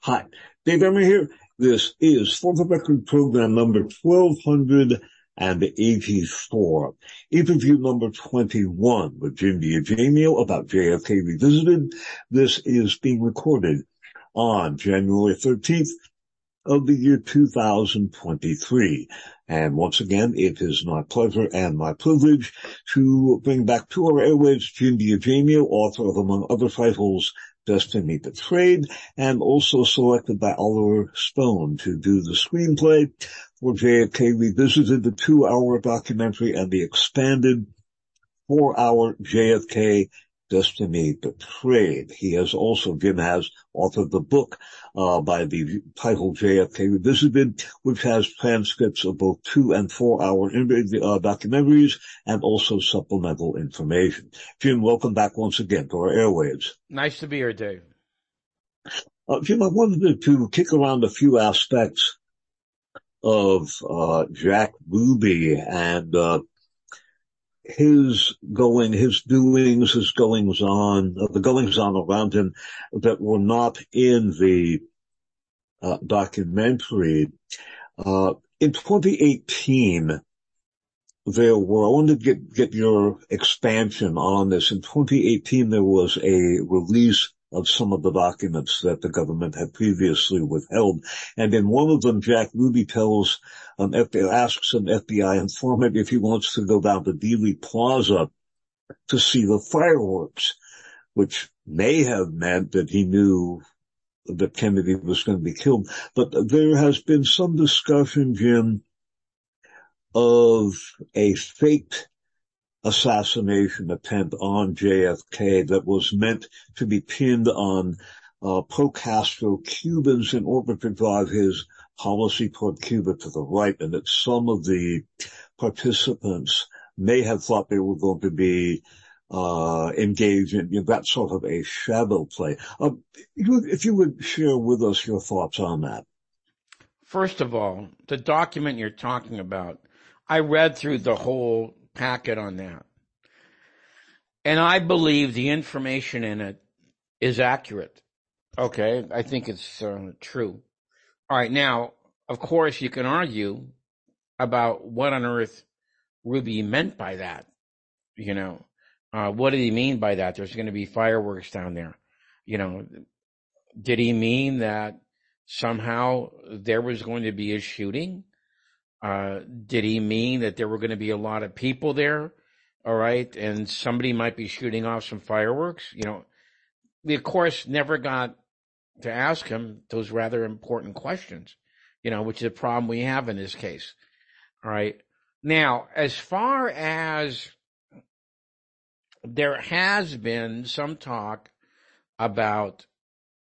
Hi, Dave Emory here. This is For the Record program number 1284, interview number 21 with Jim DiEugenio about JFK Revisited. This is being recorded on January 13th of the year 2023. And once again, it is my pleasure and my privilege to bring back to our airwaves Jim DiEugenio, author of, among other titles, Destiny Betrayed, and also selected by Oliver Stone to do the screenplay for JFK Revisited, the two-hour documentary and the expanded four-hour JFK Destiny Betrayed. He has also, Jim has authored the book uh, by the title JFK Revisited, which has transcripts of both two and four hour uh, documentaries and also supplemental information. Jim, welcome back once again to our airwaves. Nice to be here, Dave. Uh, Jim, I wanted to kick around a few aspects of uh, Jack Ruby and uh, his going, his doings, his goings on, uh, the goings on around him that were not in the uh, documentary. Uh, in 2018, there were, I wanted to get, get your expansion on this. In 2018, there was a release of some of the documents that the government had previously withheld. And in one of them, Jack Ruby tells um, FBI, asks an FBI informant if he wants to go down to Dealey Plaza to see the fireworks, which may have meant that he knew that Kennedy was going to be killed. But there has been some discussion, Jim, of a faked assassination attempt on JFK that was meant to be pinned on uh, pro-Castro Cubans in order to drive his policy toward Cuba to the right, and that some of the participants may have thought they were going to be uh, engaged in you know, that sort of a shadow play. Um, if you would share with us your thoughts on that. First of all, the document you're talking about, I read through the whole packet on that. And I believe the information in it is accurate. Okay. I think it's uh, true. All right. Now, of course, you can argue about what on earth Ruby meant by that. You know, uh, what did he mean by that? There's going to be fireworks down there. You know, did he mean that somehow there was going to be a shooting? Uh, did he mean that there were going to be a lot of people there? All right. And somebody might be shooting off some fireworks. You know, we of course never got to ask him those rather important questions, you know, which is a problem we have in this case. All right. Now, as far as there has been some talk about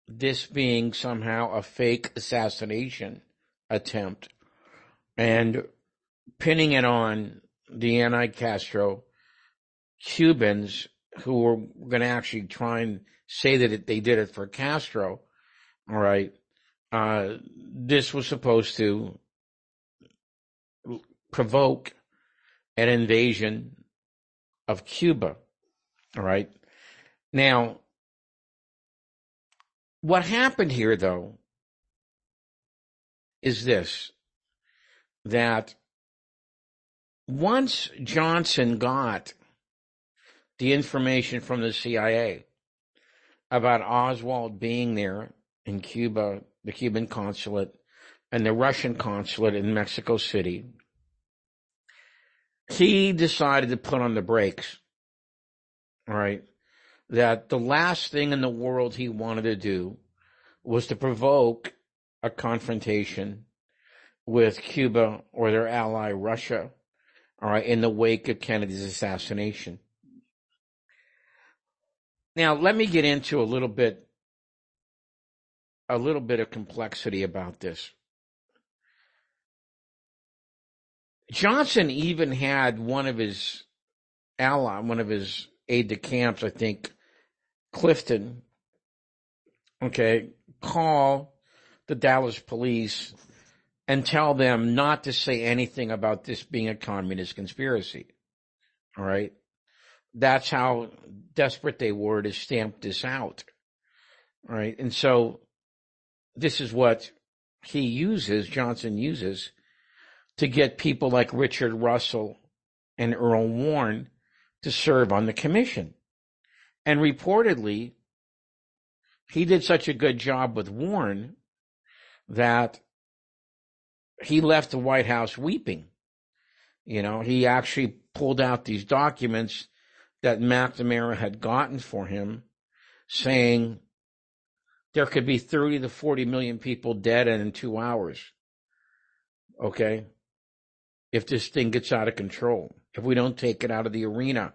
this being somehow a fake assassination attempt and pinning it on the anti-Castro Cubans who were going to actually try and say that they did it for Castro. All right. Uh, this was supposed to provoke an invasion of Cuba. All right. Now, what happened here though is this, that once Johnson got the information from the CIA about Oswald being there in Cuba, the Cuban consulate, and the Russian consulate in Mexico City, he decided to put on the brakes right? That the last thing in the world he wanted to do was to provoke a confrontation with Cuba or their ally Russia, all right, in the wake of Kennedy's assassination. Now, let me get into a little bit, a little bit of complexity about this. Johnson even had one of his ally, one of his aide de camps, I think, Clifton, okay, call the Dallas police and tell them not to say anything about this being a communist conspiracy. All right. That's how desperate they were to stamp this out. All right. And so this is what he uses, Johnson uses, to get people like Richard Russell and Earl Warren to serve on the commission. And reportedly, he did such a good job with Warren that he left the White House weeping. You know, he actually pulled out these documents that McNamara had gotten for him saying there could be 30 to 40 million people dead in two hours. Okay. If this thing gets out of control, if we don't take it out of the arena,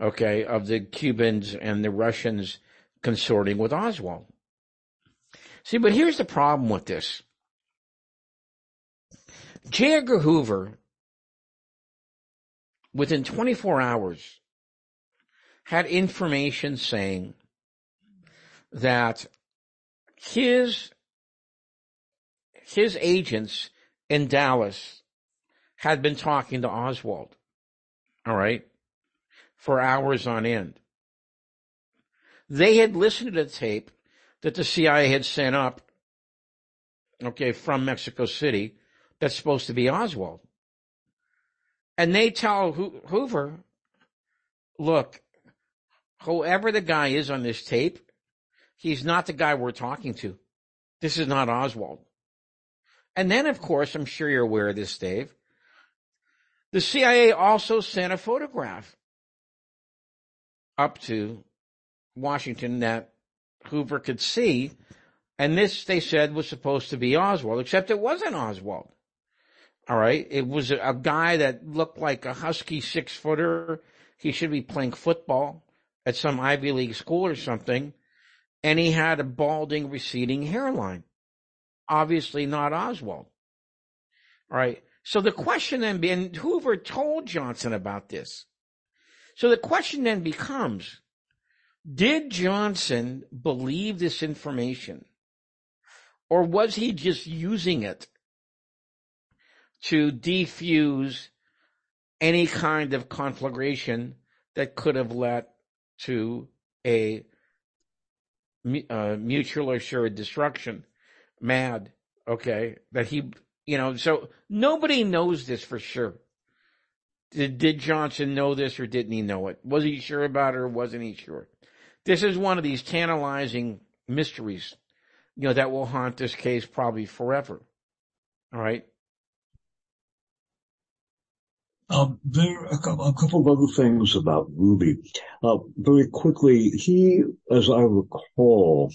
okay, of the Cubans and the Russians consorting with Oswald. See, but here's the problem with this. J. Edgar Hoover, within 24 hours, had information saying that his his agents in Dallas had been talking to Oswald, all right, for hours on end. They had listened to the tape that the CIA had sent up, okay, from Mexico City that's supposed to be Oswald. And they tell Hoover, look, whoever the guy is on this tape, he's not the guy we're talking to. This is not Oswald. And then, of course, I'm sure you're aware of this, Dave. The CIA also sent a photograph up to Washington that Hoover could see. And this, they said, was supposed to be Oswald, except it wasn't Oswald. All right. It was a guy that looked like a husky six footer. He should be playing football at some Ivy League school or something. And he had a balding, receding hairline. Obviously not Oswald. All right. So the question then, and Hoover told Johnson about this. So the question then becomes, did Johnson believe this information? Or was he just using it to defuse any kind of conflagration that could have led to a uh, mutual assured destruction. Mad, okay, that he, you know, so nobody knows this for sure. Did, did Johnson know this or didn't he know it? Was he sure about it or wasn't he sure? This is one of these tantalizing mysteries, you know, that will haunt this case probably forever. All right. Um, there are a couple, of other things about Ruby. Uh, very quickly, he, as I recall,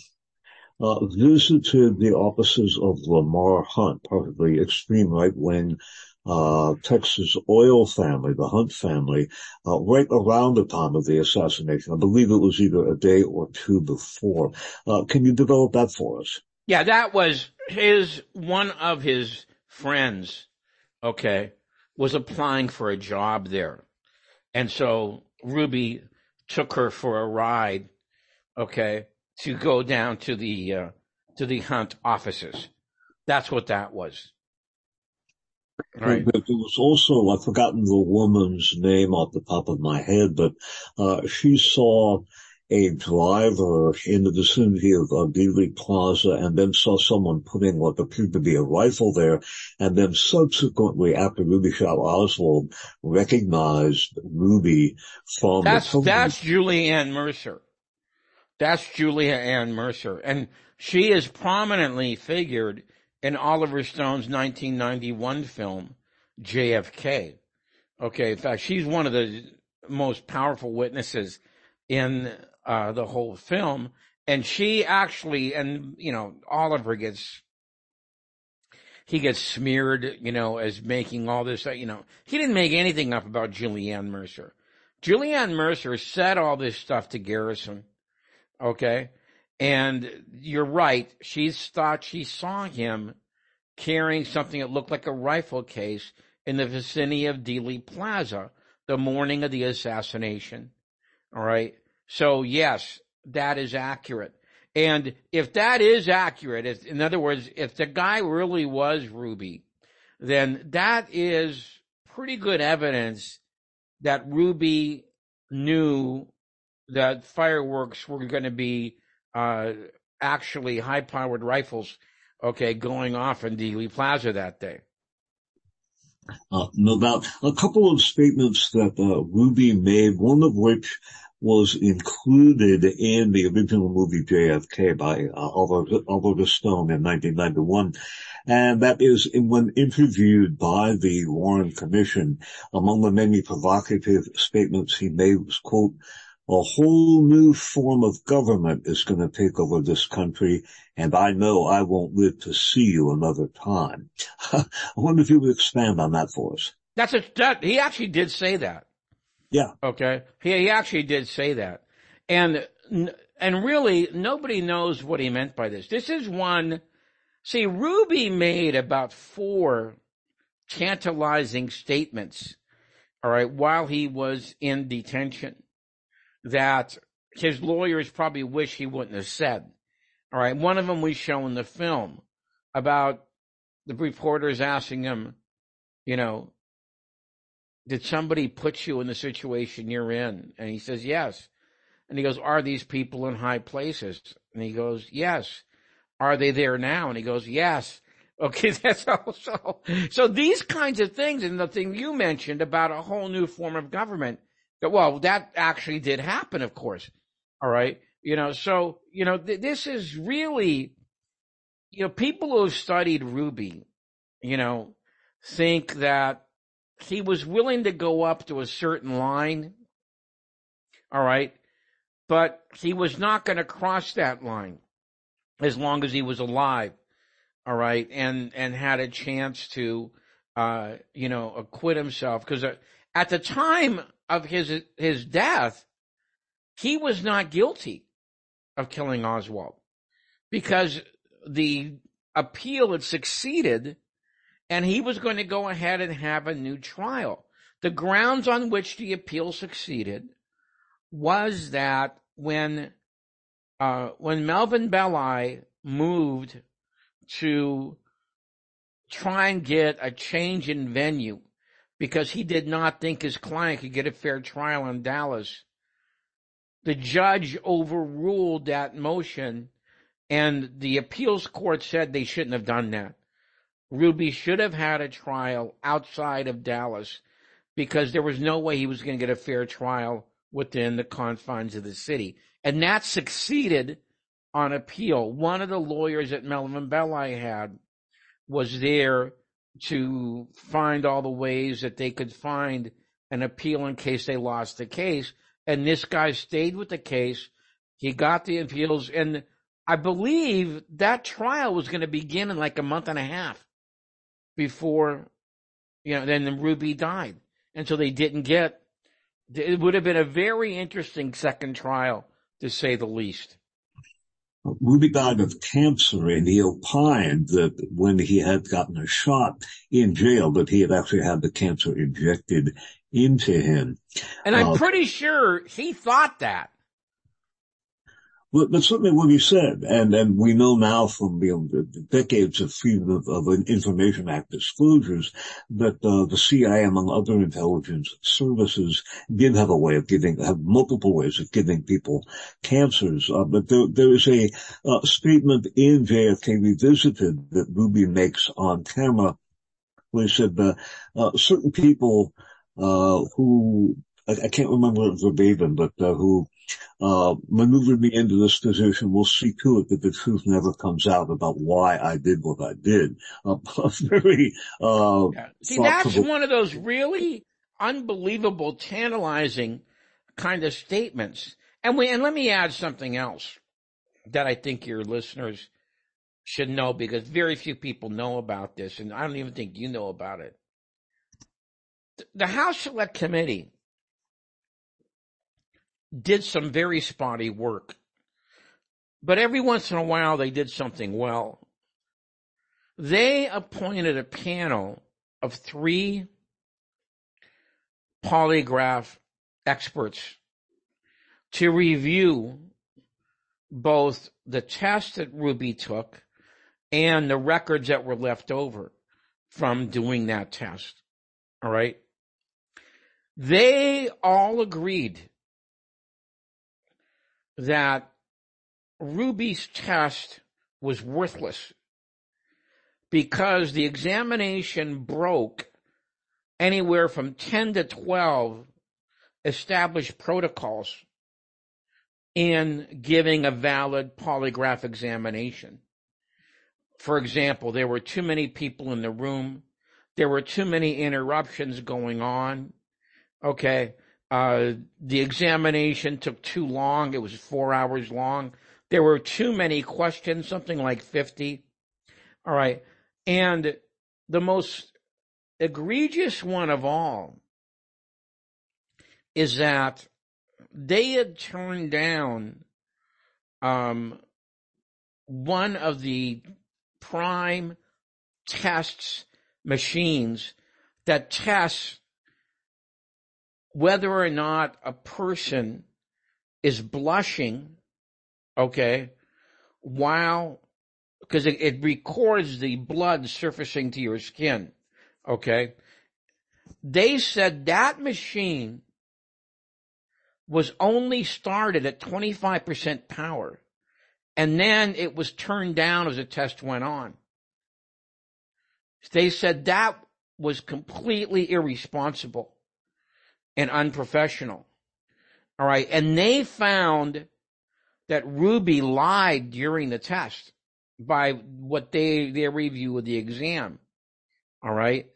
uh, visited the offices of Lamar Hunt, part of the extreme right-wing uh, Texas oil family, the Hunt family, uh, right around the time of the assassination. I believe it was either a day or two before. Uh, can you develop that for us? Yeah, that was his one of his friends. Okay, was applying for a job there. And so Ruby took her for a ride, okay, to go down to the, uh, to the Hunt offices. That's what that was. Right. But there was also, I've forgotten the woman's name off the top of my head, but, uh, she saw a driver in the vicinity of uh, Dealey Plaza and then saw someone putting what appeared to be a rifle there and then subsequently after Ruby shot Oswald recognized Ruby from That's, the that's Julie Ann Mercer. That's Julia Ann Mercer. And she is prominently figured in Oliver Stone's 1991 film, JFK. Okay. In fact, she's one of the most powerful witnesses in uh, the whole film. And she actually, and you know, Oliver gets, he gets smeared, you know, as making all this, you know, he didn't make anything up about Julianne Mercer. Julianne Mercer said all this stuff to Garrison. Okay. And you're right. She thought she saw him carrying something that looked like a rifle case in the vicinity of Dealey Plaza the morning of the assassination. All right. So yes, that is accurate. And if that is accurate, if, in other words, if the guy really was Ruby, then that is pretty good evidence that Ruby knew that fireworks were going to be uh, actually high powered rifles, okay, going off in Dealey Plaza that day. Uh, no doubt. A couple of statements that uh, Ruby made, one of which was included in the original movie JFK by uh, Oliver, Oliver Stone in 1991. And that is when interviewed by the Warren Commission, among the many provocative statements he made was, quote, a whole new form of government is going to take over this country, and I know I won't live to see you another time. I wonder if you would expand on that for us. That's a, that, he actually did say that. Yeah. Okay. He, he actually did say that. And, and really nobody knows what he meant by this. This is one, see, Ruby made about four tantalizing statements, all right, while he was in detention that his lawyers probably wish he wouldn't have said. All right. One of them we show in the film about the reporters asking him, you know, did somebody put you in the situation you're in? And he says, yes. And he goes, are these people in high places? And he goes, yes. Are they there now? And he goes, yes. Okay, that's also, so these kinds of things and the thing you mentioned about a whole new form of government, that, well, that actually did happen, of course. All right. You know, so, you know, th- this is really, you know, people who have studied Ruby, you know, think that he was willing to go up to a certain line. All right. But he was not going to cross that line as long as he was alive. All right. And, and had a chance to, uh, you know, acquit himself. Cause uh, at the time of his, his death, he was not guilty of killing Oswald because the appeal had succeeded and he was going to go ahead and have a new trial. The grounds on which the appeal succeeded was that when uh, when Melvin Belli moved to try and get a change in venue because he did not think his client could get a fair trial in Dallas, the judge overruled that motion and the appeals court said they shouldn't have done that. Ruby should have had a trial outside of Dallas because there was no way he was going to get a fair trial within the confines of the city. And that succeeded on appeal. One of the lawyers that Melvin Belli had was there to find all the ways that they could find an appeal in case they lost the case. And this guy stayed with the case. He got the appeals and I believe that trial was going to begin in like a month and a half before, you know, then Ruby died. And so they didn't get, it would have been a very interesting second trial to say the least. Ruby died of cancer and he opined that when he had gotten a shot in jail that he had actually had the cancer injected into him. And I'm uh, pretty sure he thought that. But, but certainly what he said, and, and we know now from you know, the decades of Freedom of, of Information Act disclosures that uh, the CIA, among other intelligence services, did have a way of giving, have multiple ways of giving people cancers. Uh, but there, there is a uh, statement in JFK Revisited that Ruby makes on camera where he said uh, uh, certain people uh, who I, I, can't remember verbatim, but who uh, maneuvered me into this position We'll see to it that the truth never comes out about why I did what I did. Uh, very, uh, yeah. see, that's one of those really unbelievable, tantalizing kind of statements. And we, and let me add something else that I think your listeners should know because very few people know about this, and I don't even think you know about it. The House Select Committee did some very spotty work. But every once in a while they did something well. They appointed a panel of three polygraph experts to review both the test that Ruby took and the records that were left over from doing that test. All right. They all agreed that Ruby's test was worthless because the examination broke anywhere from 10 to 12 established protocols in giving a valid polygraph examination. For example, there were too many people in the room. There were too many interruptions going on. Okay. Uh, the examination took too long. It was four hours long. There were too many questions, something like 50. All right. And the most egregious one of all is that they had turned down um, one of the prime tests machines that tests whether or not a person is blushing, okay, while, because it, it records the blood surfacing to your skin, okay. They said that machine was only started at 25% power. And then it was turned down as the test went on. They said that was completely irresponsible and unprofessional. All right. And they found that Ruby lied during the test by what they, their review of the exam. All right.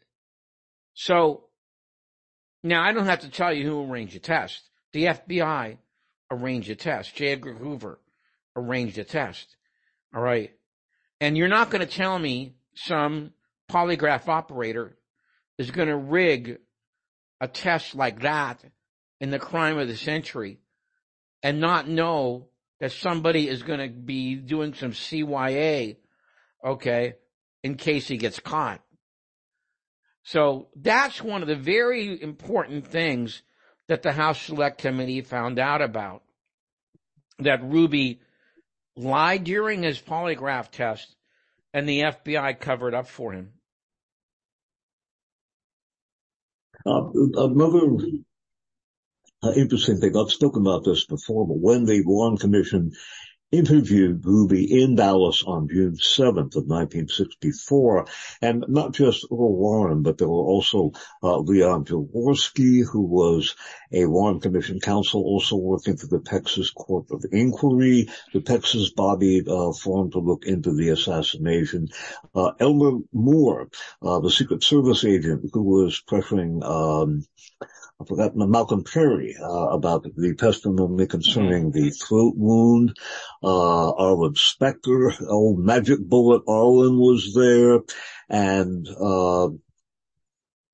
So now I don't have to tell you who arranged the test. The FBI arranged a test. J. Edgar Hoover arranged a test. All right. And you're not going to tell me some polygraph operator is going to rig a test like that in the crime of the century and not know that somebody is going to be doing some CYA, okay, in case he gets caught. So that's one of the very important things that the House Select Committee found out about. That Ruby lied during his polygraph test and the FBI covered up for him. Another interesting thing, I've spoken about this before, but when the Warren Commission interviewed Ruby in Dallas on June 7th of 1964. And not just Earl Warren, but there were also uh, Leon Jaworski, who was a Warren Commission counsel, also working for the Texas Court of Inquiry. The Texas body uh, formed to look into the assassination. Uh, Elmer Moore, uh, the Secret Service agent who was pressuring um, I forgot Malcolm Perry uh, about the testimony concerning mm-hmm. the throat wound. Uh, Arlen Specter, old Magic Bullet Arlen was there, and uh,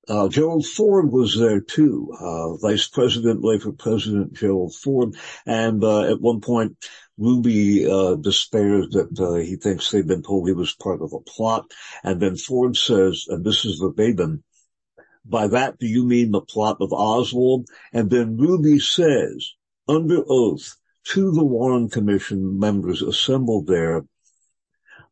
uh, Gerald Ford was there too, uh, Vice President, later President Gerald Ford, and uh, at one point Ruby uh, despairs that uh, he thinks they've been told he was part of a plot, and then Ford says, and this is verbatim, by that do you mean the plot of Oswald? And then Ruby says, under oath, to the Warren Commission members assembled there,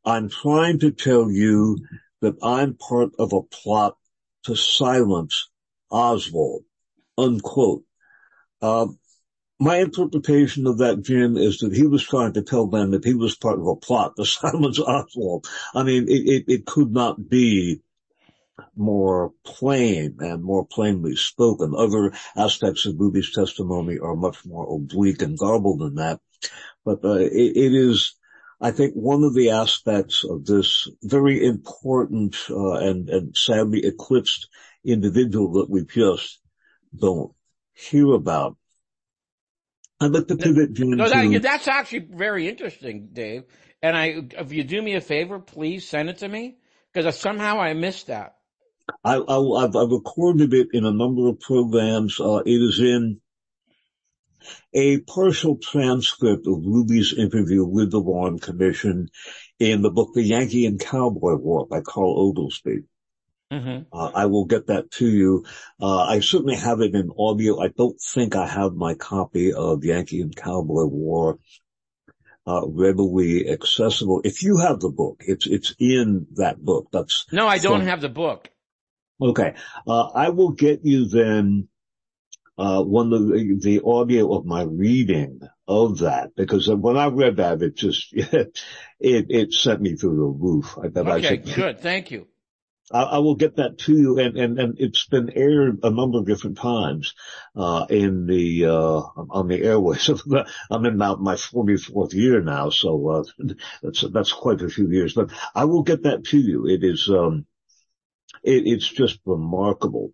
I'm trying to tell you that I'm part of a plot to silence Oswald, unquote. Uh, my interpretation of that, Jim, is that he was trying to tell them that he was part of a plot to silence Oswald. I mean, it, it, it could not be more plain and more plainly spoken. Other aspects of Ruby's testimony are much more oblique and garbled than that. But uh, it, it is, I think, one of the aspects of this very important uh, and, and sadly eclipsed individual that we just don't hear about. I'd like to pivot, no, that, that's actually very interesting, Dave. And I, if you do me a favor, please send it to me because somehow I missed that. I, I, have recorded it in a number of programs. Uh, it is in a partial transcript of Ruby's interview with the Warren Commission in the book The Yankee and Cowboy War by Carl Oglesby. Mm-hmm. Uh, I will get that to you. Uh, I certainly have it in audio. I don't think I have my copy of Yankee and Cowboy War uh, readily accessible. If you have the book, it's it's in that book. That's no, I don't have the book. Okay. Uh, I will get you then, uh, one of the, the audio of my reading of that because when I read that, it just, it, it sent me through the roof. I bet okay, I good. Thank you. I, I, will get that to you and, and, and it's been aired a number of different times, uh, in the, uh, on the airways. I'm in about my 44th year now. So, uh, that's, that's quite a few years, but I will get that to you. It is, um, it, it's just remarkable.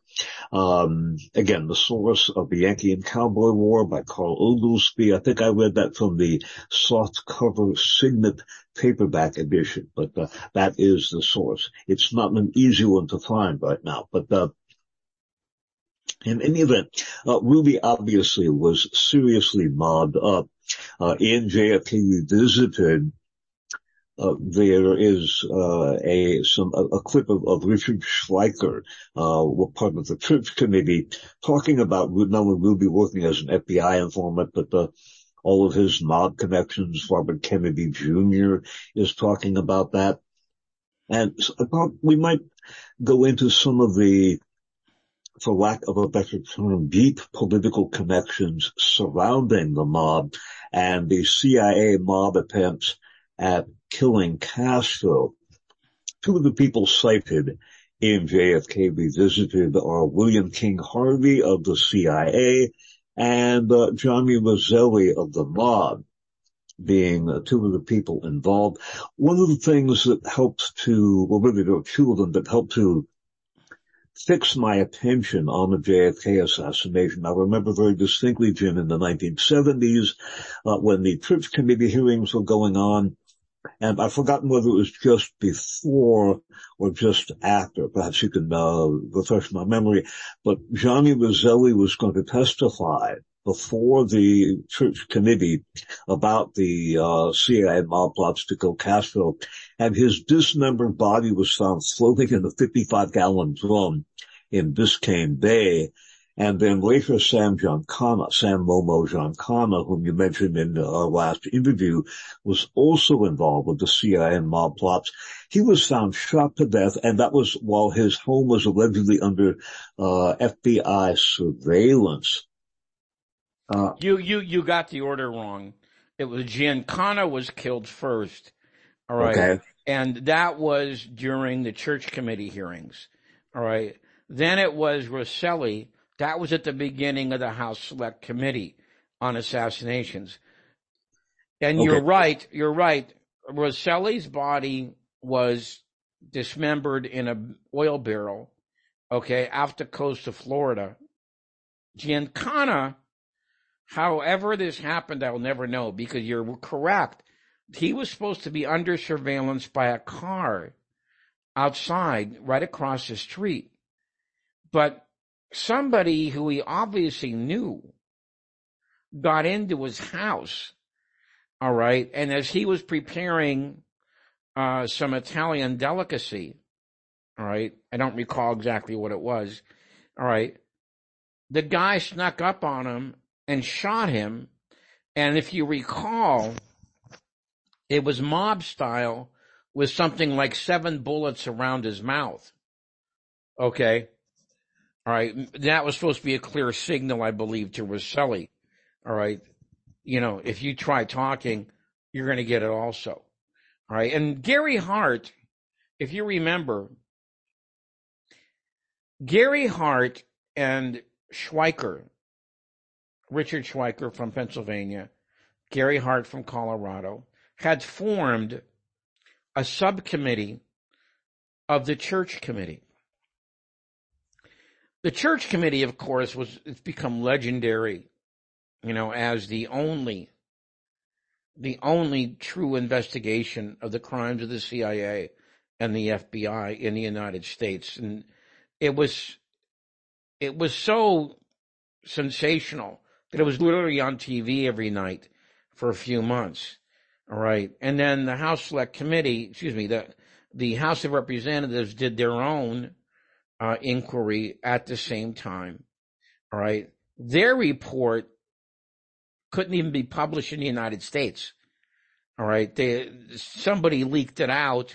Um, again, the source of the Yankee and Cowboy War by Carl Oglesby. I think I read that from the soft cover Signet paperback edition, but uh, that is the source. It's not an easy one to find right now, but uh, in any event, uh, Ruby obviously was seriously mobbed up. Uh, in JFK Revisited, uh, there is uh, a some a, a clip of, of, Richard Schweiker, uh, part of the Church Committee, talking about only Ruby working as an FBI informant, but uh, all of his mob connections. Robert Kennedy Jr. is talking about that, and I thought we might go into some of the, for lack of a better term, deep political connections surrounding the mob and the CIA mob attempts at killing Castro. Two of the people cited in JFK Revisited are William King Harvey of the CIA and uh, Johnny Roselli of the mob being uh, two of the people involved. One of the things that helped to, well really there are two of them that helped to fix my attention on the JFK assassination. I remember very distinctly, Jim, in the 1970s, uh, when the Church Committee hearings were going on, and I've forgotten whether it was just before or just after. Perhaps you can uh, refresh my memory. But Johnny Roselli was going to testify before the church committee about the uh, CIA mob plots to kill Castro, and his dismembered body was found floating in a 55-gallon drum in Biscayne Bay. And then later Sam Giancana, Sam Momo Giancana, whom you mentioned in our last interview, was also involved with the CIA and mob plots. He was found shot to death, and that was while his home was allegedly under uh, FBI surveillance. Uh, you you you got the order wrong. It was Giancana was killed first. All right. Okay. And that was during the church committee hearings. All right. Then it was Roselli that was at the beginning of the House Select Committee on Assassinations. And okay. you're right, you're right. Roselli's body was dismembered in an oil barrel, okay, off the coast of Florida. Giancana, however this happened, I'll never know because you're correct. He was supposed to be under surveillance by a car outside, right across the street. But somebody who he obviously knew got into his house. All right. And as he was preparing uh, some Italian delicacy, all right, I don't recall exactly what it was. All right. The guy snuck up on him and shot him. And if you recall, it was mob style with something like seven bullets around his mouth. Okay. All right. That was supposed to be a clear signal, I believe, to Roselli. All right. You know, if you try talking, you're going to get it also. All right. And Gary Hart, if you remember, Gary Hart and Schweiker, Richard Schweiker from Pennsylvania, Gary Hart from Colorado, had formed a subcommittee of the church committee. The church committee, of course, was it's become legendary, you know, as the only the only true investigation of the crimes of the CIA and the FBI in the United States. And it was it was so sensational that it was literally on TV every night for a few months. All right. And then the House Select Committee, excuse me, the the House of Representatives did their own uh, inquiry at the same time. All right. Their report couldn't even be published in the United States. All right. They, somebody leaked it out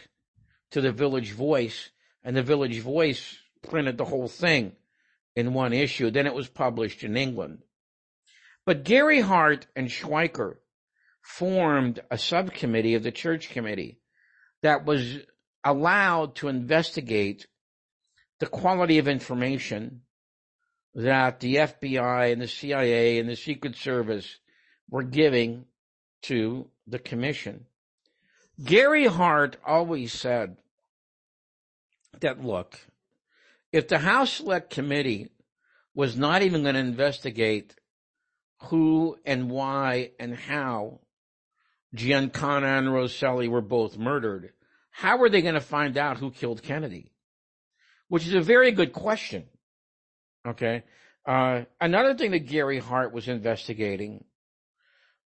to the Village Voice and the Village Voice printed the whole thing in one issue. Then it was published in England. But Gary Hart and Schweiker formed a subcommittee of the church committee that was allowed to investigate the quality of information that the FBI and the CIA and the Secret Service were giving to the commission. Gary Hart always said that, look, if the House Select Committee was not even going to investigate who and why and how Giancana and Rosselli were both murdered, how were they going to find out who killed Kennedy? Which is a very good question. Okay. Uh, another thing that Gary Hart was investigating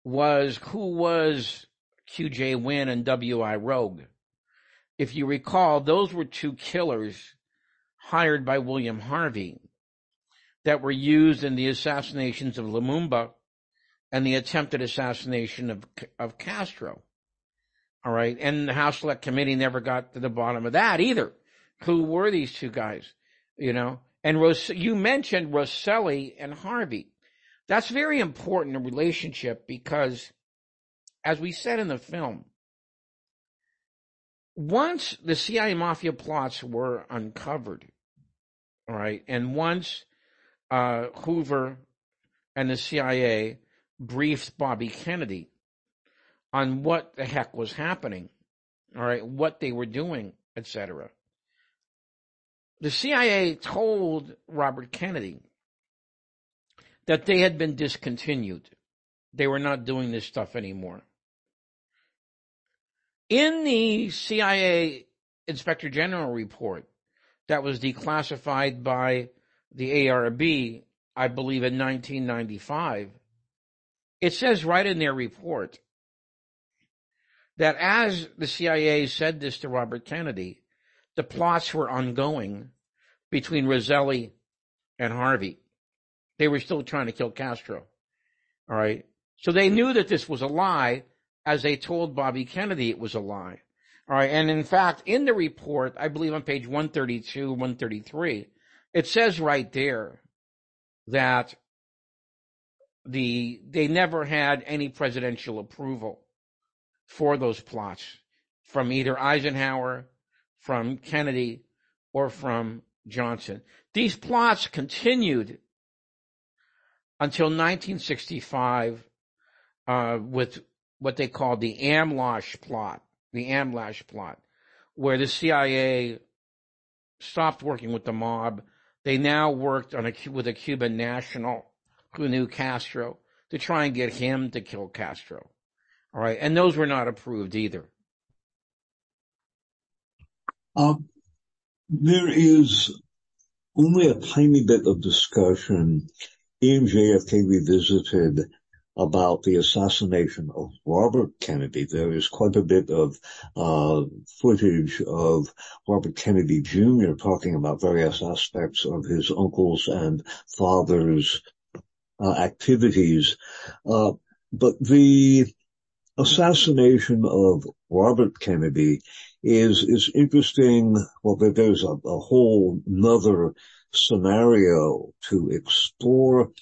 was who was QJ Win and W.I. Rogue. If you recall, those were two killers hired by William Harvey that were used in the assassinations of Lumumba and the attempted assassination of of Castro. All right, and the House Select Committee never got to the bottom of that either. Who were these two guys? You know, and Ros- you mentioned Rosselli and Harvey. That's very important in relationship because, as we said in the film, once the CIA mafia plots were uncovered, all right, and once uh, Hoover and the CIA briefed Bobby Kennedy on what the heck was happening, all right, what they were doing, etc. The CIA told Robert Kennedy that they had been discontinued. They were not doing this stuff anymore. In the CIA Inspector General report that was declassified by the ARB, I believe in 1995, it says right in their report that as the CIA said this to Robert Kennedy, the plots were ongoing between Roselli and Harvey. They were still trying to kill Castro. All right. So they knew that this was a lie as they told Bobby Kennedy it was a lie. All right. And in fact, in the report, I believe on page 132, 133, it says right there that the, they never had any presidential approval for those plots from either Eisenhower, from Kennedy, or from Johnson. These plots continued until 1965 uh, with what they called the AMLOSH plot, the AMLASH plot, where the CIA stopped working with the mob. They now worked on a, with a Cuban national who knew Castro to try and get him to kill Castro. All right. And those were not approved either. Um, there is only a tiny bit of discussion in JFK Revisited about the assassination of Robert Kennedy. There is quite a bit of uh, footage of Robert Kennedy Jr. talking about various aspects of his uncle's and father's uh, activities. Uh, but the assassination of Robert Kennedy is is interesting. Well, there's a, a whole another scenario to explore,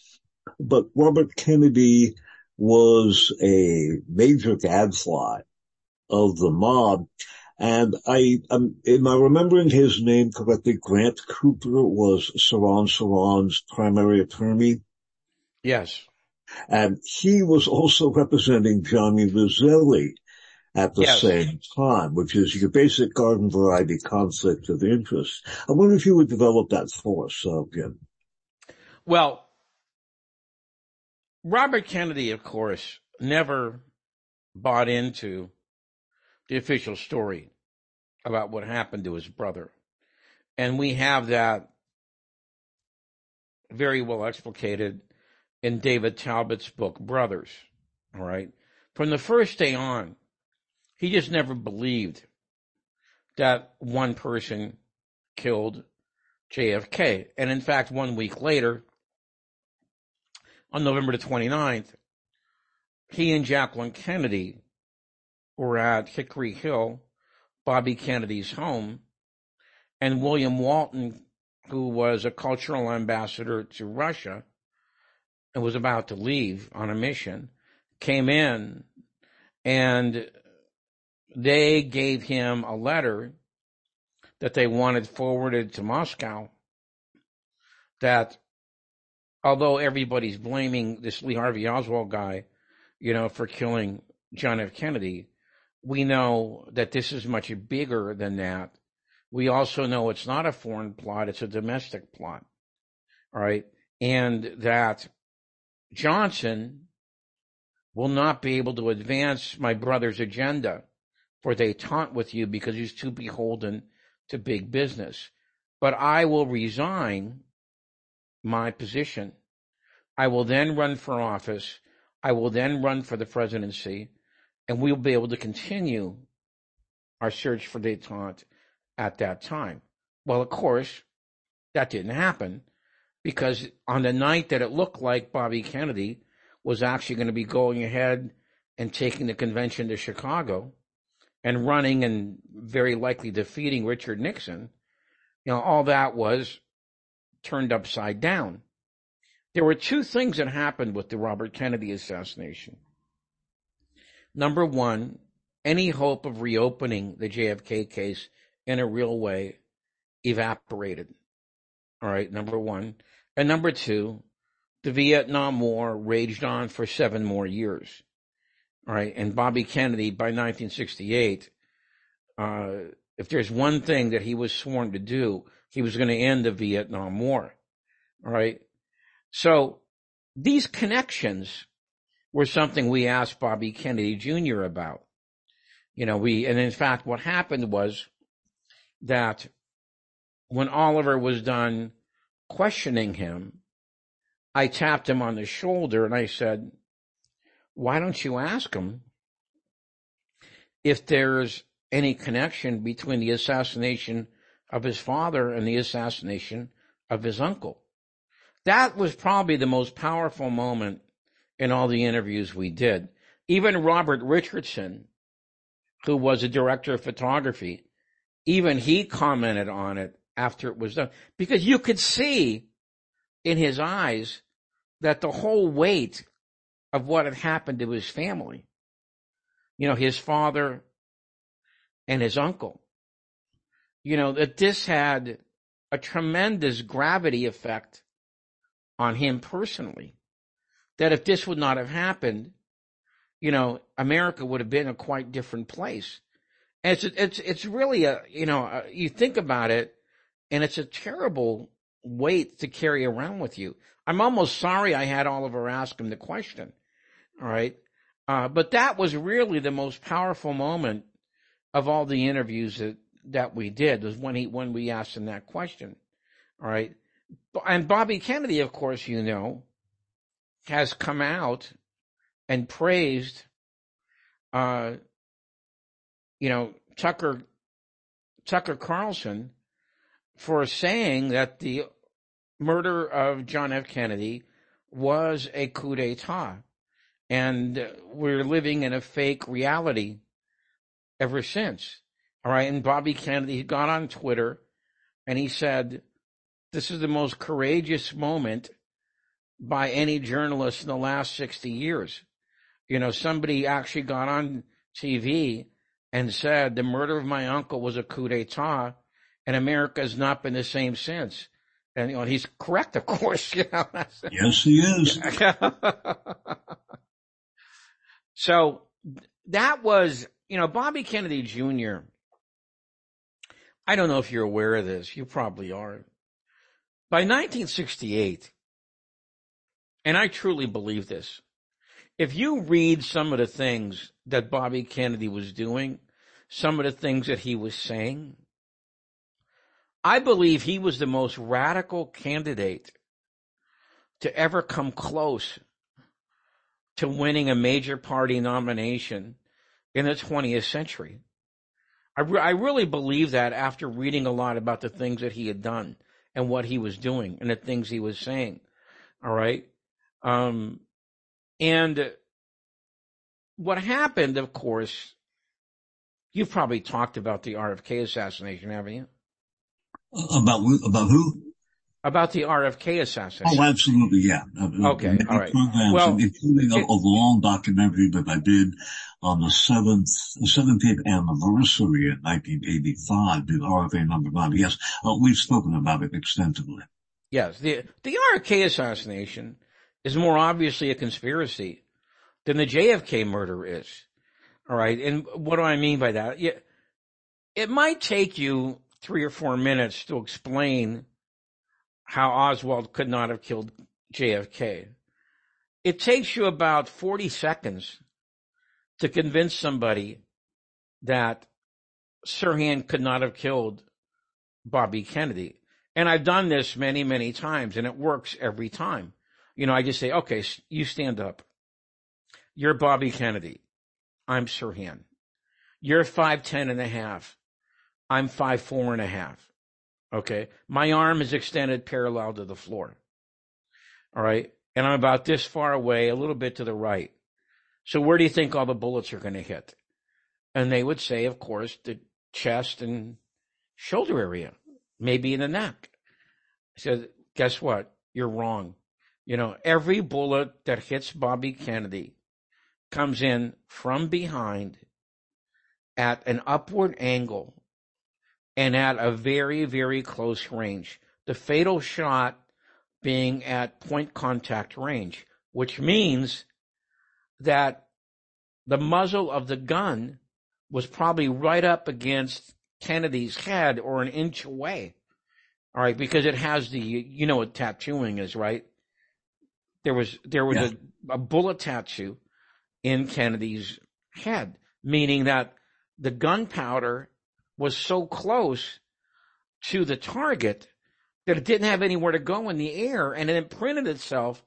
but Robert Kennedy was a major gadfly of the mob. And I, um, am I remembering his name correctly? Grant Cooper was Sirhan Sirhan's primary attorney. Yes. And he was also representing Johnny Rosselli at the Yes. same time, which is your basic garden variety conflict of interest. I wonder if you would develop that for us, uh, Jim. Well, Robert Kennedy, of course, never bought into the official story about what happened to his brother. And we have that very well explicated in David Talbot's book, Brothers. All right. From the first day on, he just never believed that one person killed JFK. And in fact, one week later, on November the 29th, he and Jacqueline Kennedy were at Hickory Hill, Bobby Kennedy's home, and William Walton, who was a cultural ambassador to Russia, and was about to leave on a mission came in and they gave him a letter that they wanted forwarded to Moscow that although everybody's blaming this Lee Harvey Oswald guy, you know, for killing John F. Kennedy, we know that this is much bigger than that. We also know it's not a foreign plot, it's a domestic plot. All right. And that Johnson will not be able to advance my brother's agenda for they taunt with you because he's too beholden to big business. But I will resign my position. I will then run for office. I will then run for the presidency and we'll be able to continue our search for detente at that time. Well, of course, that didn't happen because on the night that it looked like Bobby Kennedy was actually going to be going ahead and taking the convention to Chicago and running and very likely defeating Richard Nixon, you know, all that was turned upside down. There were two things that happened with the Robert Kennedy assassination. Number one, any hope of reopening the JFK case in a real way evaporated. All right, number one. And number two, the Vietnam War raged on for seven more years. Right, and Bobby Kennedy by 1968, uh, if there's one thing that he was sworn to do, he was going to end the Vietnam War. Right. So these connections were something we asked Bobby Kennedy Jr. about. You know, we, and in fact, what happened was that when Oliver was done questioning him, I tapped him on the shoulder and I said, why don't you ask him if there's any connection between the assassination of his father and the assassination of his uncle? That was probably the most powerful moment in all the interviews we did. Even Robert Richardson, who was a director of photography, even he commented on it after it was done because you could see in his eyes that the whole weight of what had happened to his family, you know, his father and his uncle, you know, that this had a tremendous gravity effect on him personally. That if this would not have happened, you know, America would have been a quite different place. And it's, it's, it's really a, you know, a, you think about it and it's a terrible weight to carry around with you. I'm almost sorry I had Oliver ask him the question. Right. Uh, but that was really the most powerful moment of all the interviews that, that we did was when he, when we asked him that question. All right. And Bobby Kennedy, of course, you know, has come out and praised, uh, you know, Tucker, Tucker Carlson for saying that the murder of John F. Kennedy was a coup d'etat. And we're living in a fake reality ever since. All right. And Bobby Kennedy got on Twitter and he said, this is the most courageous moment by any journalist in the last 60 years. You know, somebody actually got on TV and said the murder of my uncle was a coup d'etat and America has not been the same since. And, you know, he's correct, of course. You know? yes, he is. so that was, you know, Bobby Kennedy Jr. I don't know if you're aware of this. You probably are. By 1968, and I truly believe this, if you read some of the things that Bobby Kennedy was doing, some of the things that he was saying, I believe he was the most radical candidate to ever come close to winning a major party nomination in the 20th century. I, re- I really believe that after reading a lot about the things that he had done and what he was doing and the things he was saying. All right. Um, and what happened, of course, you've probably talked about the RFK assassination, haven't you? About about who? About the RFK assassination. Oh, absolutely, yeah. Uh, okay, all right. Programs, well, including a, a, long documentary that I did on the seventh, the 17th anniversary in 1985, the RFA number nine. Yes, uh, we've spoken about it extensively. Yes, the, the RFK assassination is more obviously a conspiracy than the JFK murder is. All right. And what do I mean by that? it might take you three or four minutes to explain how Oswald could not have killed JFK. It takes you about 40 seconds to convince somebody that Sirhan could not have killed Bobby Kennedy. And I've done this many, many times and it works every time. You know, I just say, okay, you stand up. You're Bobby Kennedy. I'm Sirhan. You're five ten and a half. I'm five four and a half. Okay. My arm is extended parallel to the floor. All right. And I'm about this far away, a little bit to the right. So where do you think all the bullets are going to hit? And they would say, of course, the chest and shoulder area, maybe in the neck. I said, guess what? You're wrong. You know, every bullet that hits Bobby Kennedy comes in from behind at an upward angle and at a very, very close range. The fatal shot being at point contact range, which means that the muzzle of the gun was probably right up against Kennedy's head or an inch away. All right, because it has the, you know what tattooing is, right? There was, there was yeah. a, a bullet tattoo in Kennedy's head, meaning that the gunpowder was so close to the target that it didn't have anywhere to go in the air and it imprinted itself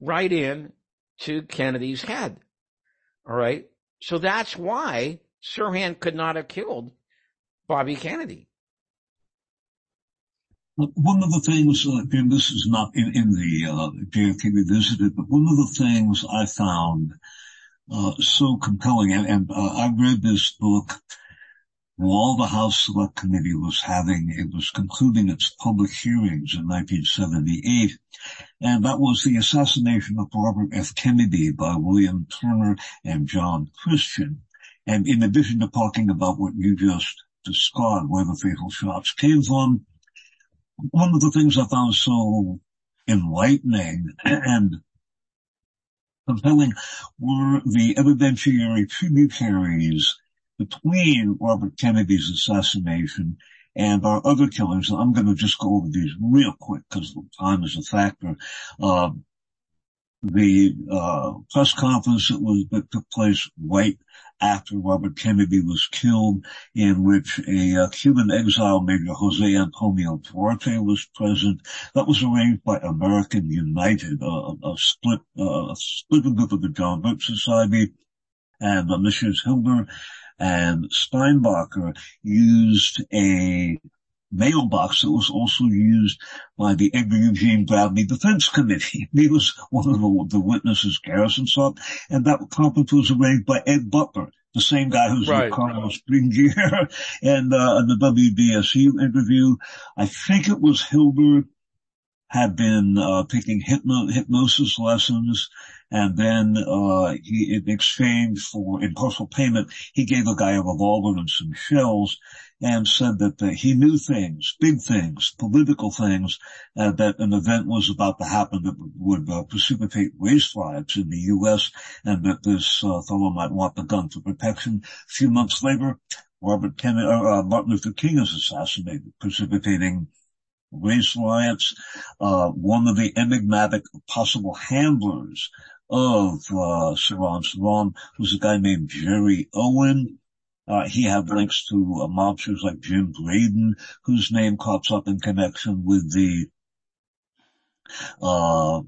right in to Kennedy's head. All right. So that's why Sirhan could not have killed Bobby Kennedy. One of the things, uh, and this is not in, in the uh, JFK Revisited, but one of the things I found uh, so compelling, and, and uh, I read this book while the House Select Committee was having, it was concluding its public hearings in 1978, and that was the assassination of Robert F. Kennedy by William Turner and John Christian. And in addition to talking about what you just described, where the fatal shots came from, one of the things I found so enlightening and compelling were the evidentiary tributaries between Robert Kennedy's assassination and our other killers. I'm going to just go over these real quick because time is a factor. Uh, the uh, press conference that was that took place right after Robert Kennedy was killed, in which a uh, Cuban exile Major Jose Antonio Duarte was present. That was arranged by American United, uh, a split, uh, a split group of the John Birch Society, and uh, Messrs. Hilder and Steinbacher used a mailbox that was also used by the Edgar Eugene Bradley Defense Committee. He was one of the, the witnesses Garrison saw, and that conference was arranged by Ed Butler, the same guy who's right. in Carlos Bringuier and uh, in the WDSU interview. I think it was Hilbert had been uh, taking hypno- hypnosis lessons and then uh, he, in exchange for in partial payment, he gave a guy a revolver and some shells, and said that uh, he knew things, big things, political things, uh, that an event was about to happen that would uh, precipitate race riots in the U.S., and that this uh, fellow might want the gun for protection. A few months later, Robert Kennedy, uh, Martin Luther King is assassinated, precipitating race riots. Uh, one of the enigmatic possible handlers of uh, Sirhan Sirhan was a guy named Jerry Owen. Uh, he had links to uh, mobsters like Jim Braden, whose name crops up in connection with the uh,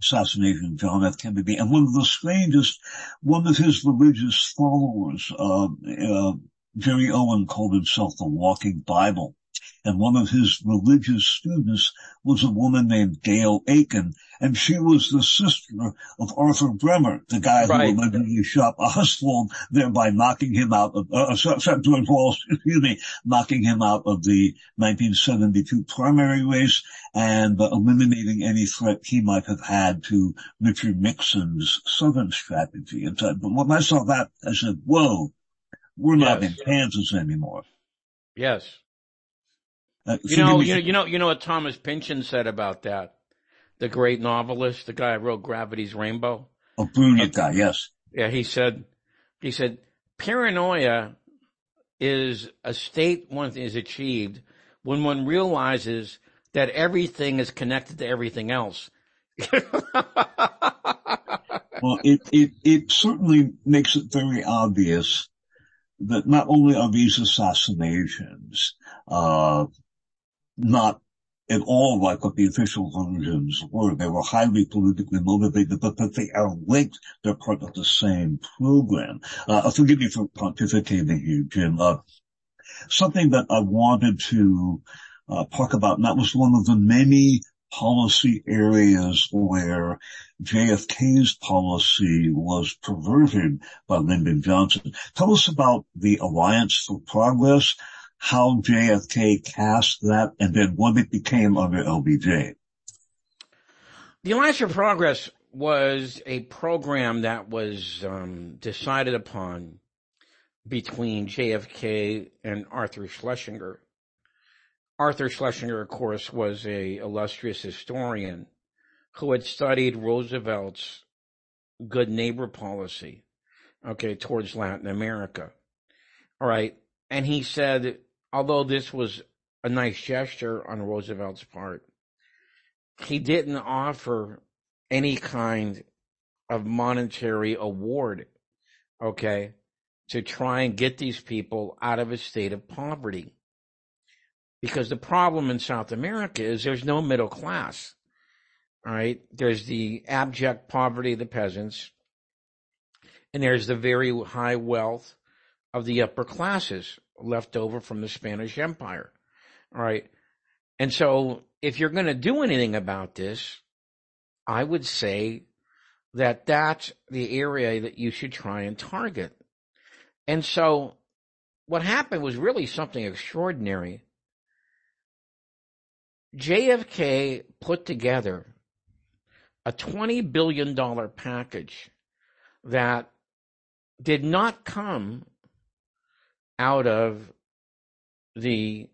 assassination of John F. Kennedy. And one of the strangest, one of his religious followers, uh, uh, Jerry Owen called himself the Walking Bible. And one of his religious students was a woman named Gail Aiken, and she was the sister of Arthur Bremer, the guy right. who allegedly shot Oswald, thereby knocking him out of, uh, sorry, George Wallace, excuse me, knocking him out of the 1972 primary race and uh, eliminating any threat he might have had to Richard Nixon's Southern strategy. And so, but when I saw that, I said, whoa, we're not yes. in Kansas anymore. Yes. Uh, you know, you know, you know, you know what Thomas Pynchon said about that. The great novelist, the guy who wrote Gravity's Rainbow. A brilliant guy, yes. Yeah, he said, he said, paranoia is a state one is achieved when one realizes that everything is connected to everything else. well, it, it, it certainly makes it very obvious that not only are these assassinations, uh, not at all like what the official versions were. They were highly politically motivated, but that they are linked. They're part of the same program. Uh, forgive me for pontificating here, Jim. Uh, something that I wanted to uh, talk about, and that was one of the many policy areas where JFK's policy was perverted by Lyndon Johnson. Tell us about the Alliance for Progress how JFK cast that and then what it became under LBJ. The Alliance for Progress was a program that was um, decided upon between JFK and Arthur Schlesinger. Arthur Schlesinger, of course, was a illustrious historian who had studied Roosevelt's good neighbor policy, okay, towards Latin America. All right. And he said although this was a nice gesture on Roosevelt's part, he didn't offer any kind of monetary award, okay, to try and get these people out of a state of poverty. Because the problem in South America is there's no middle class. All right. There's the abject poverty of the peasants, and there's the very high wealth of the upper classes left over from the Spanish Empire. All right. And so if you're going to do anything about this, I would say that that's the area that you should try and target. And so what happened was really something extraordinary. JFK put together a $20 billion package that did not come out of the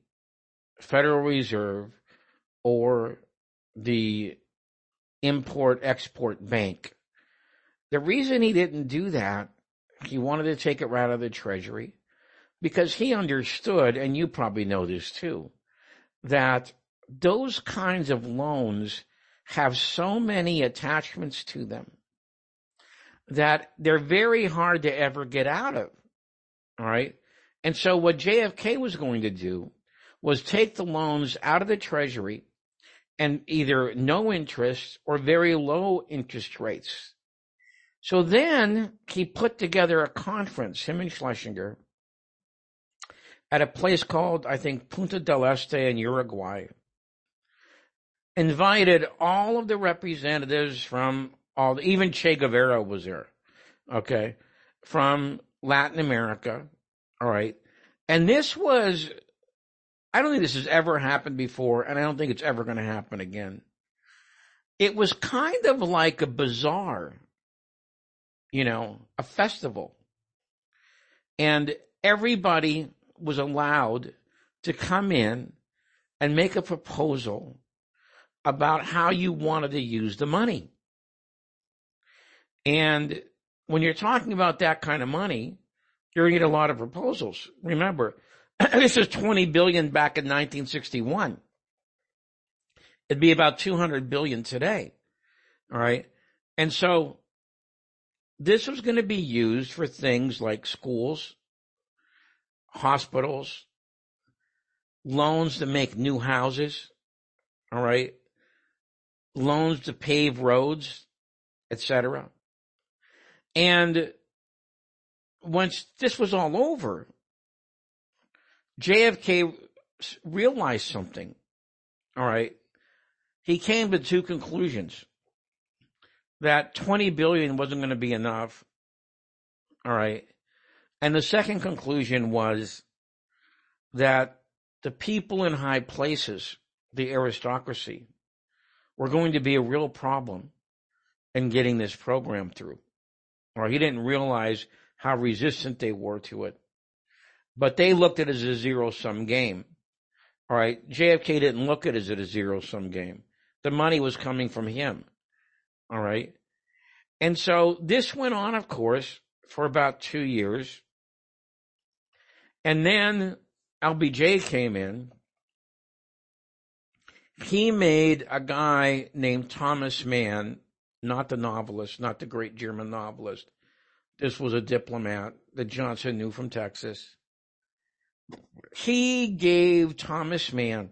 Federal Reserve or the Import Export Bank. The reason he didn't do that, he wanted to take it right out of the Treasury because he understood, and you probably know this too, that those kinds of loans have so many attachments to them that they're very hard to ever get out of. All right. And so what JFK was going to do was take the loans out of the treasury and either no interest or very low interest rates. So then he put together a conference, him and Schlesinger, at a place called, I think, Punta del Este in Uruguay. Invited all of the representatives from all, even Che Guevara was there, okay, from Latin America, all right. And this was, I don't think this has ever happened before, and I don't think it's ever going to happen again. It was kind of like a bazaar, you know, a festival. And everybody was allowed to come in and make a proposal about how you wanted to use the money. And when you're talking about that kind of money, you're going to get a lot of proposals. Remember, this is 20 billion back in 1961. It'd be about 200 billion today. All right. And so this was going to be used for things like schools, hospitals, loans to make new houses. All right. Loans to pave roads, etc. And once this was all over, JFK realized something. All right. He came to two conclusions that 20 billion wasn't going to be enough. All right. And the second conclusion was that the people in high places, the aristocracy, were going to be a real problem in getting this program through. Or he didn't realize how resistant they were to it. But they looked at it as a zero sum game. All right. JFK didn't look at it as a zero sum game. The money was coming from him. All right. And so this went on, of course, for about two years. And then LBJ came in. He made a guy named Thomas Mann, not the novelist, not the great German novelist. This was a diplomat that Johnson knew from Texas. He gave Thomas Mann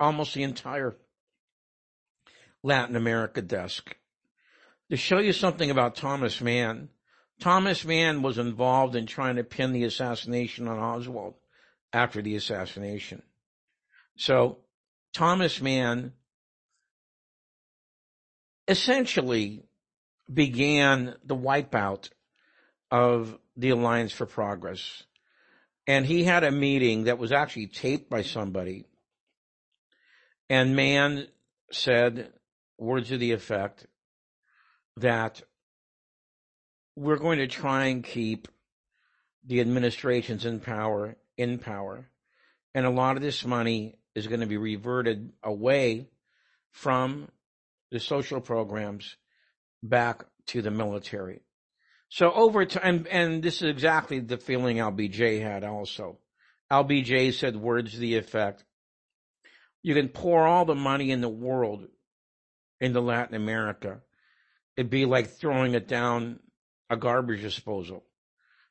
almost the entire Latin America desk. To show you something about Thomas Mann, Thomas Mann was involved in trying to pin the assassination on Oswald after the assassination. So Thomas Mann essentially began the wipeout of the Alliance for Progress. And he had a meeting that was actually taped by somebody. And Mann said words of the effect that we're going to try and keep the administrations in power in power. And a lot of this money is going to be reverted away from the social programs back to the military. So over time, and, and this is exactly the feeling LBJ had also. LBJ said words to the effect, you can pour all the money in the world into Latin America. It'd be like throwing it down a garbage disposal.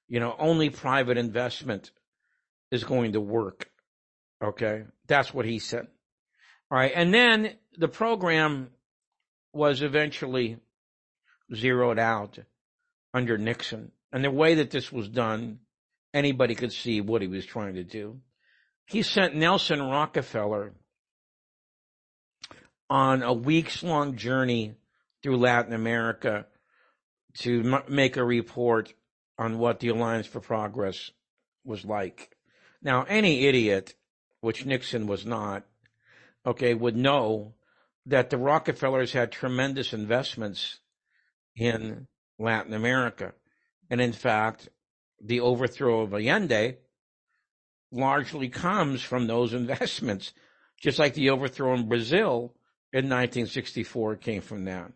You know, only private investment is going to work. Okay. That's what he said. All right. And then the program was eventually zeroed out under Nixon. And the way that this was done, anybody could see what he was trying to do. He sent Nelson Rockefeller on a weeks long journey through Latin America to m- make a report on what the Alliance for Progress was like. Now, any idiot, which Nixon was not, okay, would know that the Rockefellers had tremendous investments in Latin America. And in fact, the overthrow of Allende largely comes from those investments, just like the overthrow in Brazil in 1964 came from that.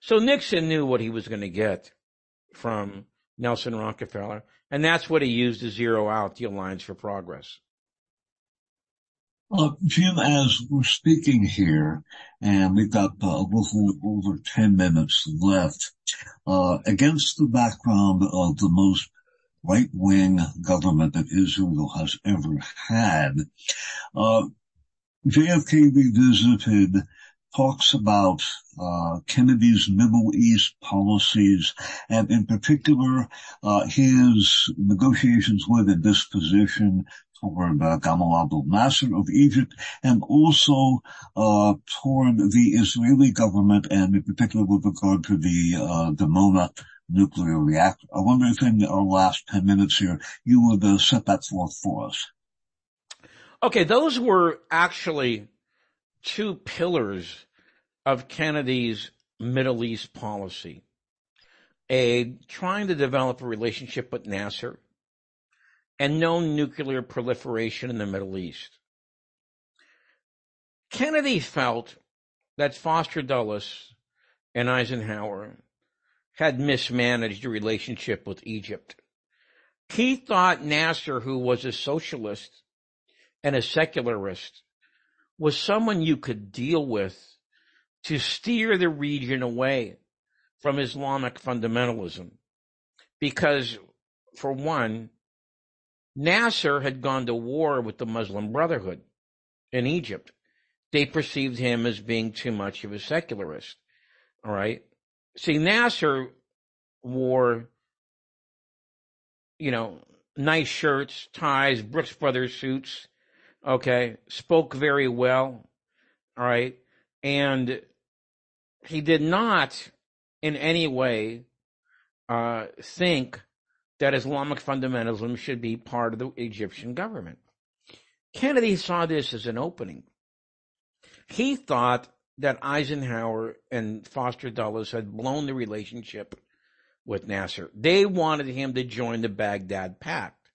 So Nixon knew what he was going to get from Nelson Rockefeller, and that's what he used to zero out the Alliance for Progress. Uh, Jim, as we're speaking here, and we've got uh, a little over 10 minutes left, uh, against the background of the most right-wing government that Israel has ever had, uh, JFK revisited talks about uh, Kennedy's Middle East policies, and in particular, uh, his negotiations with and disposition uh, Gamal Abdel Nasser of Egypt, and also uh, toward the Israeli government, and in particular with regard to the uh, Dimona nuclear reactor. I wonder if in our last 10 minutes here, you would uh, set that forth for us. Okay, those were actually two pillars of Kennedy's Middle East policy. A trying to develop a relationship with Nasser and no nuclear proliferation in the Middle East. Kennedy felt that Foster Dulles and Eisenhower had mismanaged the relationship with Egypt. He thought Nasser, who was a socialist and a secularist, was someone you could deal with to steer the region away from Islamic fundamentalism. Because, for one, Nasser had gone to war with the Muslim Brotherhood in Egypt. They perceived him as being too much of a secularist. All right. See, Nasser wore, you know, nice shirts, ties, Brooks Brothers suits. Okay, spoke very well. All right, and he did not in any way uh, think that Islamic fundamentalism should be part of the Egyptian government. Kennedy saw this as an opening. He thought that Eisenhower and Foster Dulles had blown the relationship with Nasser. They wanted him to join the Baghdad Pact,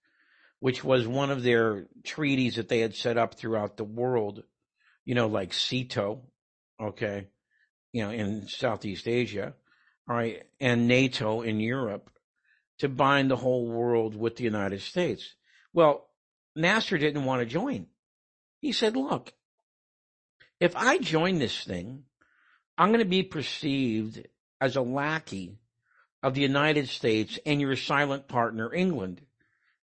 which was one of their treaties that they had set up throughout the world, you know, like SEATO, okay, you know, in Southeast Asia, all right, and NATO in Europe to bind the whole world with the United States. Well, Nasser didn't want to join. He said, look, if I join this thing, I'm going to be perceived as a lackey of the United States and your silent partner, England.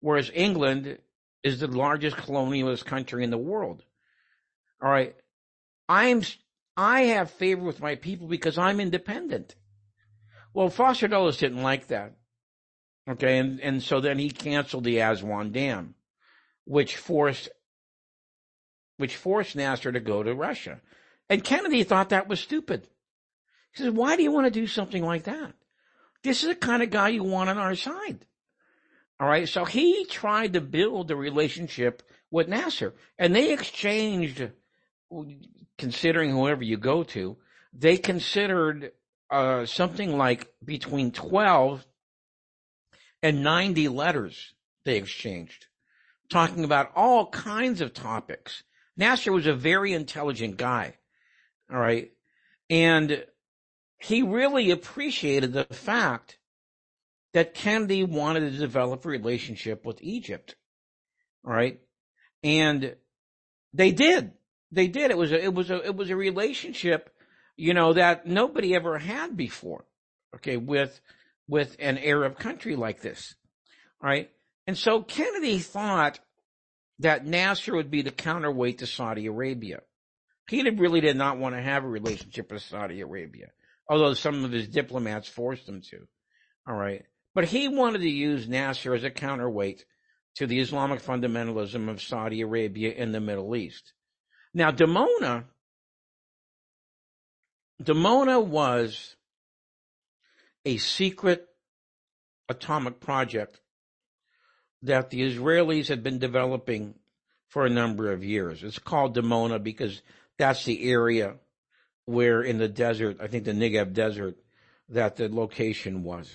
Whereas England is the largest colonialist country in the world. All right. I'm, I have favor with my people because I'm independent. Well, Foster Dulles didn't like that. Okay. And, and so then he canceled the Aswan Dam, which forced, which forced Nasser to go to Russia. And Kennedy thought that was stupid. He said, why do you want to do something like that? This is the kind of guy you want on our side. All right. So he tried to build a relationship with Nasser and they exchanged, considering whoever you go to, they considered uh, something like between 12 and 90 letters they exchanged talking about all kinds of topics. Nasser was a very intelligent guy. All right. And he really appreciated the fact that Kennedy wanted to develop a relationship with Egypt. All right. And they did. They did. It was a, it was a, it was a relationship, you know, that nobody ever had before. Okay. With, with an Arab country like this. Right. And so Kennedy thought that Nasser would be the counterweight to Saudi Arabia. He really did not want to have a relationship with Saudi Arabia although some of his diplomats forced him to. All right. But he wanted to use Nasser as a counterweight to the Islamic fundamentalism of Saudi Arabia in the Middle East. Now, Dimona, Dimona was a secret atomic project that the Israelis had been developing for a number of years. It's called Dimona because that's the area where in the desert, I think the Negev desert, that the location was.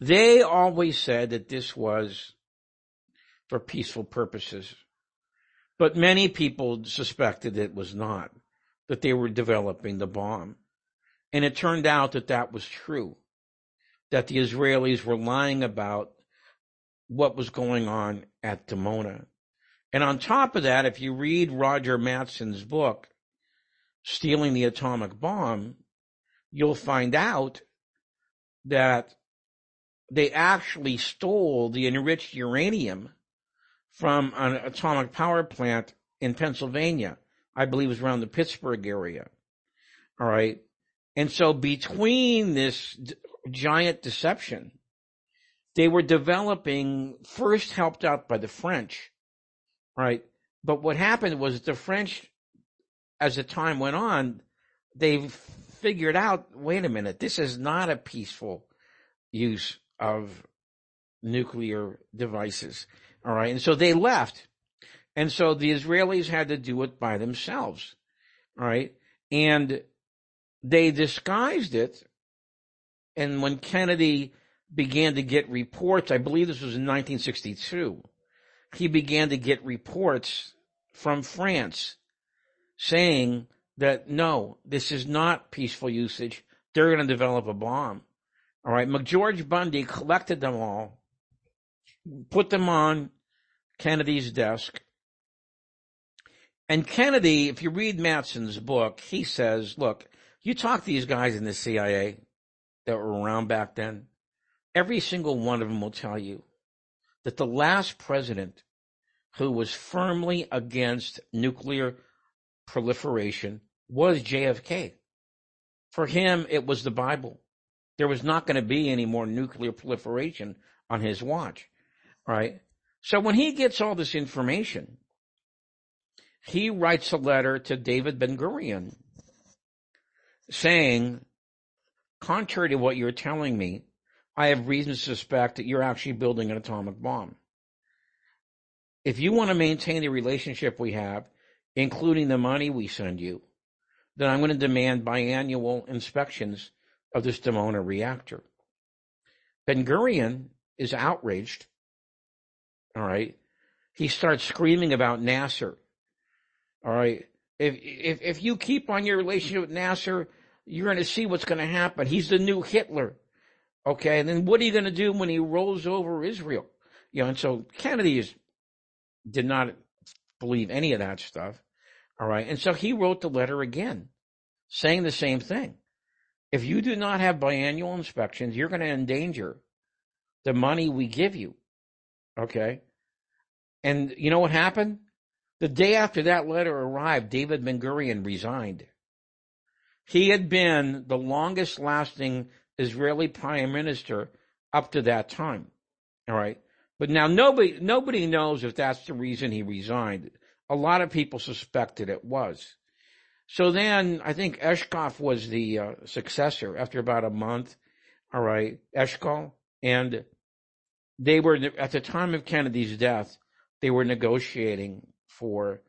They always said that this was for peaceful purposes, but many people suspected it was not, that they were developing the bomb. And it turned out that that was true, that the Israelis were lying about what was going on at Dimona. And on top of that, if you read Roger Mattson's book, stealing the atomic bomb, you'll find out that they actually stole the enriched uranium from an atomic power plant in Pennsylvania. I believe it was around the Pittsburgh area. All right. And so between this d- giant deception, they were developing first helped out by the French. Right. But what happened was the French as the time went on, they figured out, wait a minute, this is not a peaceful use of nuclear devices. All right. And so they left. And so the Israelis had to do it by themselves. All right. And they disguised it. And when Kennedy began to get reports, I believe this was in 1962, he began to get reports from France saying that no, this is not peaceful usage. They're going to develop a bomb. All right. McGeorge Bundy collected them all, put them on Kennedy's desk. And Kennedy, if you read Mattson's book, he says, look, you talk to these guys in the CIA that were around back then, every single one of them will tell you that the last president who was firmly against nuclear proliferation was JFK. For him, it was the Bible. There was not going to be any more nuclear proliferation on his watch. right? So when he gets all this information, he writes a letter to David Ben Gurion saying, contrary to what you're telling me, I have reason to suspect that you're actually building an atomic bomb. If you want to maintain the relationship we have, including the money we send you, then I'm going to demand biannual inspections of this Dimona reactor. Ben Gurion is outraged. All right. He starts screaming about Nasser. All right. If, if, if you keep on your relationship with Nasser, you're going to see what's going to happen. He's the new Hitler. Okay. And then what are you going to do when he rolls over Israel? You know, and so Kennedy is, did not believe any of that stuff. All right. And so he wrote the letter again saying the same thing. If you do not have biannual inspections, you're going to endanger the money we give you. Okay. And you know what happened? The day after that letter arrived, David Ben Gurion resigned. He had been the longest lasting Israeli prime minister up to that time. All right. But now nobody, nobody knows if that's the reason he resigned. A lot of people suspected it was. So then I think Eshkol was the uh, successor after about a month. All right. Eshkol. And they were, at the time of Kennedy's death, they were negotiating for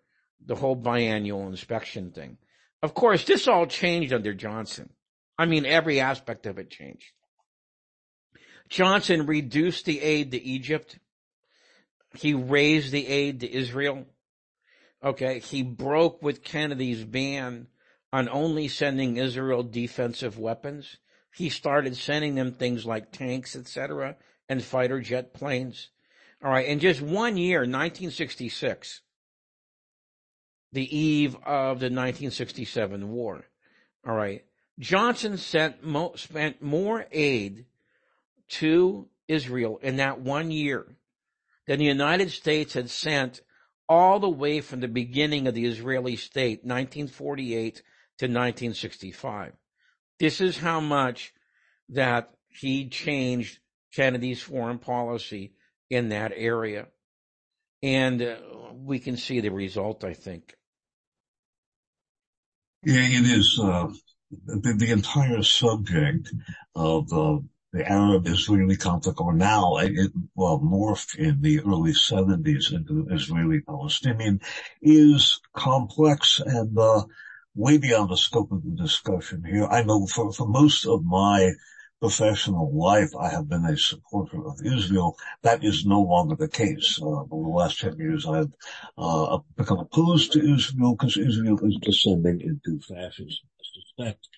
the whole biannual inspection thing. Of course, this all changed under Johnson. I mean, every aspect of it changed. Johnson reduced the aid to Egypt. He raised the aid to Israel. Okay. He broke with Kennedy's ban on only sending Israel defensive weapons. He started sending them things like tanks, etc., and fighter jet planes. All right. In just one year, 1966, the eve of the 1967 war. All right. Johnson sent mo- spent more aid to Israel in that one year than the United States had sent all the way from the beginning of the Israeli state, 1948 to 1965. This is how much that he changed Kennedy's foreign policy in that area. And uh, we can see the result, I think. Yeah, it is uh, the, the, entire subject of uh, the Arab-Israeli conflict, or now it, well morphed in the early 70s into Israeli-Palestinian, is complex and uh, way beyond the scope of the discussion here. I know for, for most of my professional life, I have been a supporter of Israel. That is no longer the case. Uh, over the last 10 years, I've uh, become opposed to Israel because Israel is descending into fascism. I suspect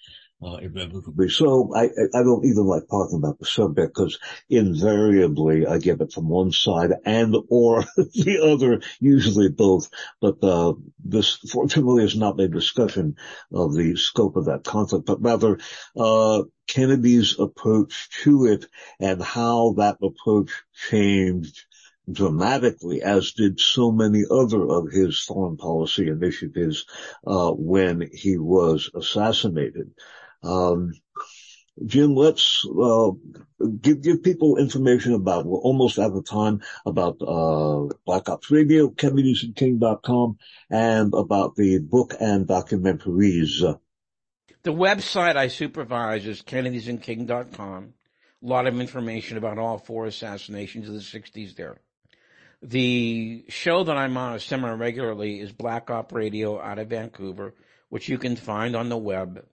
uh, irrevocably. So I, I don't even like talking about the subject because invariably I get it from one side and or the other, usually both. But uh, this fortunately is not a discussion of the scope of that conflict, but rather uh, Kennedy's approach to it and how that approach changed dramatically, as did so many other of his foreign policy initiatives uh, when he was assassinated. Um, Jim, let's uh, give give people information about. We're almost out of time about uh, Black Ops Radio, KennedysandKing.com, and about the book and documentaries. The website I supervise is KennedysandKing.com. A lot of information about all four assassinations of the 60s there. The show that I'm on a semi regularly is Black Op Radio out of Vancouver, which you can find on the web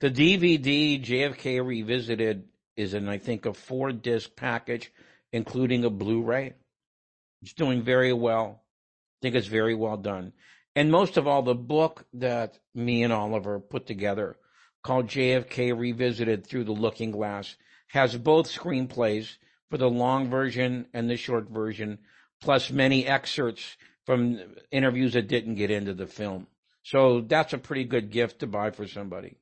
the DVD JFK Revisited is in, I think, a four disc package, including a Blu ray. It's doing very well. I think it's very well done. And most of all, the book that me and Oliver put together called JFK Revisited Through the Looking Glass has both screenplays for the long version and the short version, plus many excerpts from interviews that didn't get into the film. So that's a pretty good gift to buy for somebody.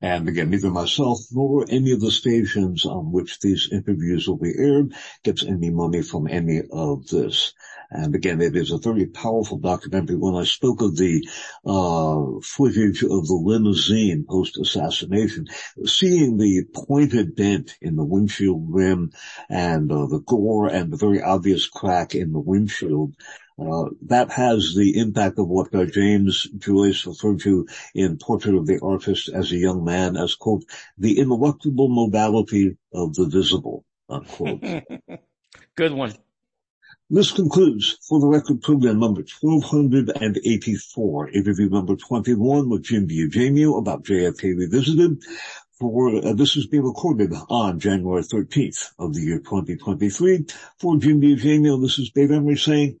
And again, neither myself nor any of the stations on which these interviews will be aired gets any money from any of this. And again, it is a very powerful documentary. When I spoke of the uh, footage of the limousine post-assassination, seeing the pointed dent in the windshield rim and uh, the gore and the very obvious crack in the windshield, uh, that has the impact of what uh, James Joyce referred to in Portrait of the Artist as a young man as, quote, the ineluctable modality of the visible, unquote. Good one. This concludes for the record program number 1284, interview number 21 with Jim DiEugenio about JFK Revisited. For, uh, this is being recorded on January 13th of the year 2023. For Jim DiEugenio, this is Dave Emory saying